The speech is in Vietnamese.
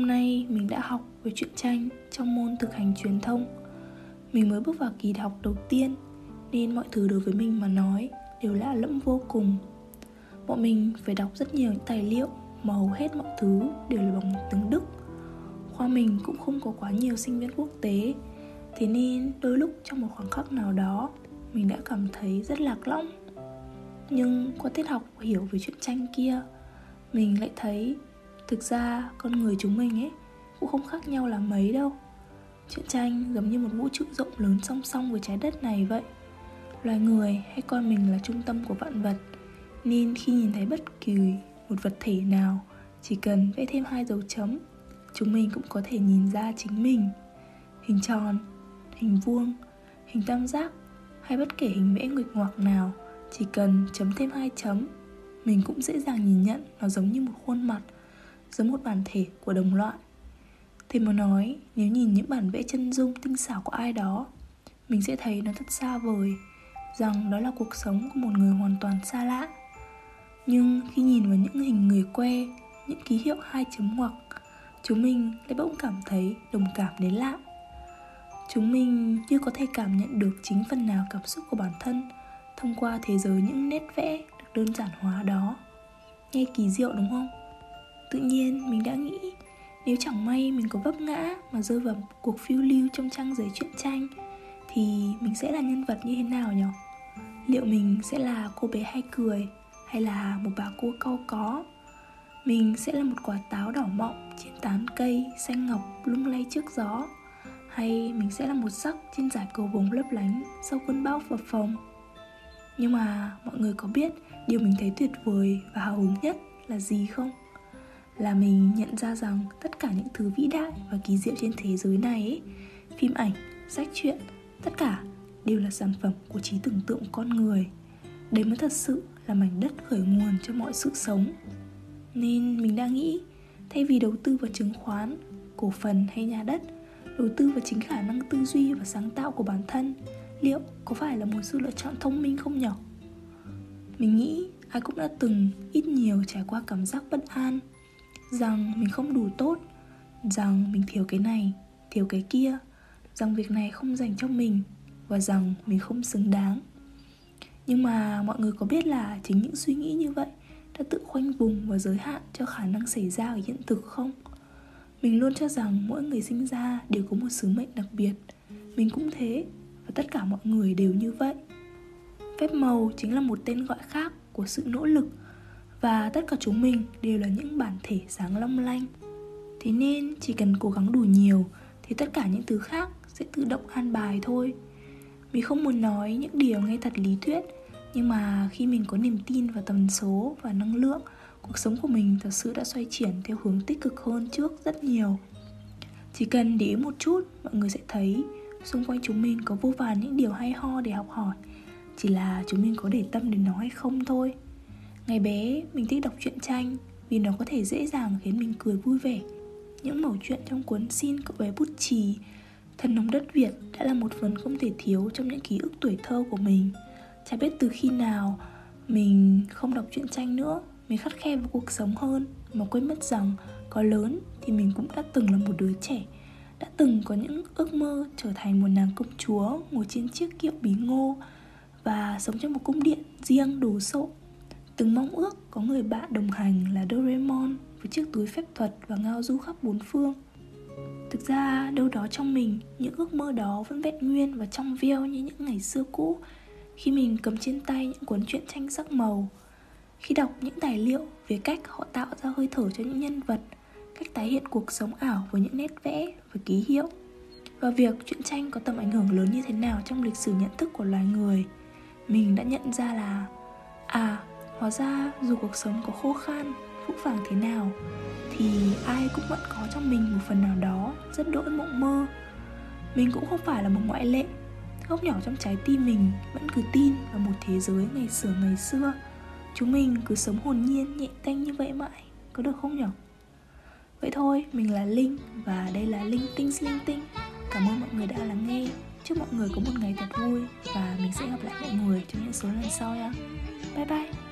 Hôm nay mình đã học về truyện tranh trong môn thực hành truyền thông. Mình mới bước vào kỳ học đầu tiên, Nên mọi thứ đối với mình mà nói đều lạ lẫm vô cùng. Bọn mình phải đọc rất nhiều những tài liệu Mà hầu hết mọi thứ đều là bằng tiếng Đức. Khoa mình cũng không có quá nhiều sinh viên quốc tế, Thế nên đôi lúc trong một khoảng khắc nào đó, Mình đã cảm thấy rất lạc lõng. Nhưng qua tiết học hiểu về chuyện tranh kia, Mình lại thấy Thực ra con người chúng mình ấy cũng không khác nhau là mấy đâu. Truyện tranh giống như một vũ trụ rộng lớn song song với trái đất này vậy. Loài người hay con mình là trung tâm của vạn vật Nên khi nhìn thấy bất kỳ một vật thể nào Chỉ cần vẽ thêm hai dấu chấm Chúng mình cũng có thể nhìn ra chính mình. Hình tròn, hình vuông, hình tam giác Hay bất kể hình vẽ nguệch ngoạc nào Chỉ cần chấm thêm hai chấm Mình cũng dễ dàng nhìn nhận nó giống như một khuôn mặt Giống một bản thể của đồng loại. Thì mà nói, nếu nhìn những bản vẽ chân dung tinh xảo của ai đó Mình sẽ thấy nó thật xa vời Rằng đó là cuộc sống của một người hoàn toàn xa lạ. Nhưng khi nhìn vào những hình người que Những ký hiệu hai chấm ngoặc Chúng mình lại bỗng cảm thấy đồng cảm đến lạ. Chúng mình như có thể cảm nhận được chính phần nào cảm xúc của bản thân Thông qua thế giới những nét vẽ được đơn giản hóa đó. Nghe kỳ diệu đúng không? Tự nhiên mình đã nghĩ nếu chẳng may mình có vấp ngã mà rơi vào cuộc phiêu lưu trong trang giấy truyện tranh, Thì mình sẽ là nhân vật như thế nào nhỉ? Liệu mình sẽ là cô bé hay cười, hay là một bà cô cau có? Mình sẽ là một quả táo đỏ mọng trên tán cây xanh ngọc lung lay trước gió, Hay mình sẽ là một sắc trên giải cầu bồng lấp lánh sau cơn bão phập phồng Nhưng mà mọi người có biết điều mình thấy tuyệt vời và hào hứng nhất là gì không? Là mình nhận ra rằng tất cả những thứ vĩ đại và kỳ diệu trên thế giới này ấy, phim ảnh sách truyện tất cả đều là sản phẩm của trí tưởng tượng con người. Đấy mới thật sự là mảnh đất khởi nguồn cho mọi sự sống. Nên mình đang nghĩ thay vì đầu tư vào chứng khoán cổ phần hay nhà đất đầu tư vào chính khả năng tư duy và sáng tạo của bản thân liệu có phải là một sự lựa chọn thông minh không nhỉ mình nghĩ ai cũng đã từng ít nhiều trải qua cảm giác bất an rằng mình không đủ tốt, rằng mình thiếu cái này, thiếu cái kia, rằng việc này không dành cho mình và rằng mình không xứng đáng. Nhưng mà mọi người có biết là chính những suy nghĩ như vậy đã tự khoanh vùng và giới hạn cho khả năng xảy ra ở hiện thực không? Mình luôn cho rằng mỗi người sinh ra đều có một sứ mệnh đặc biệt. Mình cũng thế và tất cả mọi người đều như vậy. Phép màu chính là một tên gọi khác của sự nỗ lực và tất cả chúng mình đều là những bản thể sáng long lanh. Thế nên chỉ cần cố gắng đủ nhiều thì tất cả những thứ khác sẽ tự động an bài thôi. Mình không muốn nói những điều nghe thật lý thuyết, nhưng mà khi mình có niềm tin vào tần số và năng lượng, cuộc sống của mình thật sự đã xoay chuyển theo hướng tích cực hơn trước rất nhiều. Chỉ cần để ý một chút, mọi người sẽ thấy xung quanh chúng mình có vô vàn những điều hay ho để học hỏi. Chỉ là chúng mình có để tâm đến nó hay không thôi. Ngày bé, mình thích đọc truyện tranh vì nó có thể dễ dàng khiến mình cười vui vẻ. Những mẩu chuyện trong cuốn Xin cậu bé bút chì, Thần nông đất Việt đã là một phần không thể thiếu trong những ký ức tuổi thơ của mình. Chả biết từ khi nào mình không đọc truyện tranh nữa, mình khắt khe vào cuộc sống hơn mà quên mất rằng có lớn thì mình cũng đã từng là một đứa trẻ đã từng có những ước mơ trở thành một nàng công chúa ngồi trên chiếc kiệu bí ngô và sống trong một cung điện riêng đồ sộ Từng mong ước có người bạn đồng hành là Doraemon với chiếc túi phép thuật và ngao du khắp bốn phương. Thực ra đâu đó trong mình Những ước mơ đó vẫn vẹn nguyên và trong veo như những ngày xưa cũ Khi mình cầm trên tay những cuốn truyện tranh sắc màu Khi đọc những tài liệu về cách họ tạo ra hơi thở cho những nhân vật Cách tái hiện cuộc sống ảo với những nét vẽ và ký hiệu Và việc truyện tranh có tầm ảnh hưởng lớn như thế nào trong lịch sử nhận thức của loài người Mình đã nhận ra là À, hóa ra dù cuộc sống có khô khan, phũ phàng thế nào thì ai cũng vẫn có trong mình một phần nào đó rất đỗi mộng mơ. Mình cũng không phải là một ngoại lệ. Góc nhỏ trong trái tim mình vẫn cứ tin vào một thế giới ngày xưa ngày xưa. Chúng mình cứ sống hồn nhiên nhẹ tênh như vậy mãi có được không nhỉ vậy thôi mình là linh và đây là linh tinh linh tinh. Cảm ơn mọi người đã lắng nghe. Chúc mọi người có một ngày thật vui và mình sẽ gặp lại mọi người trong những số lần sau nha. Bye bye.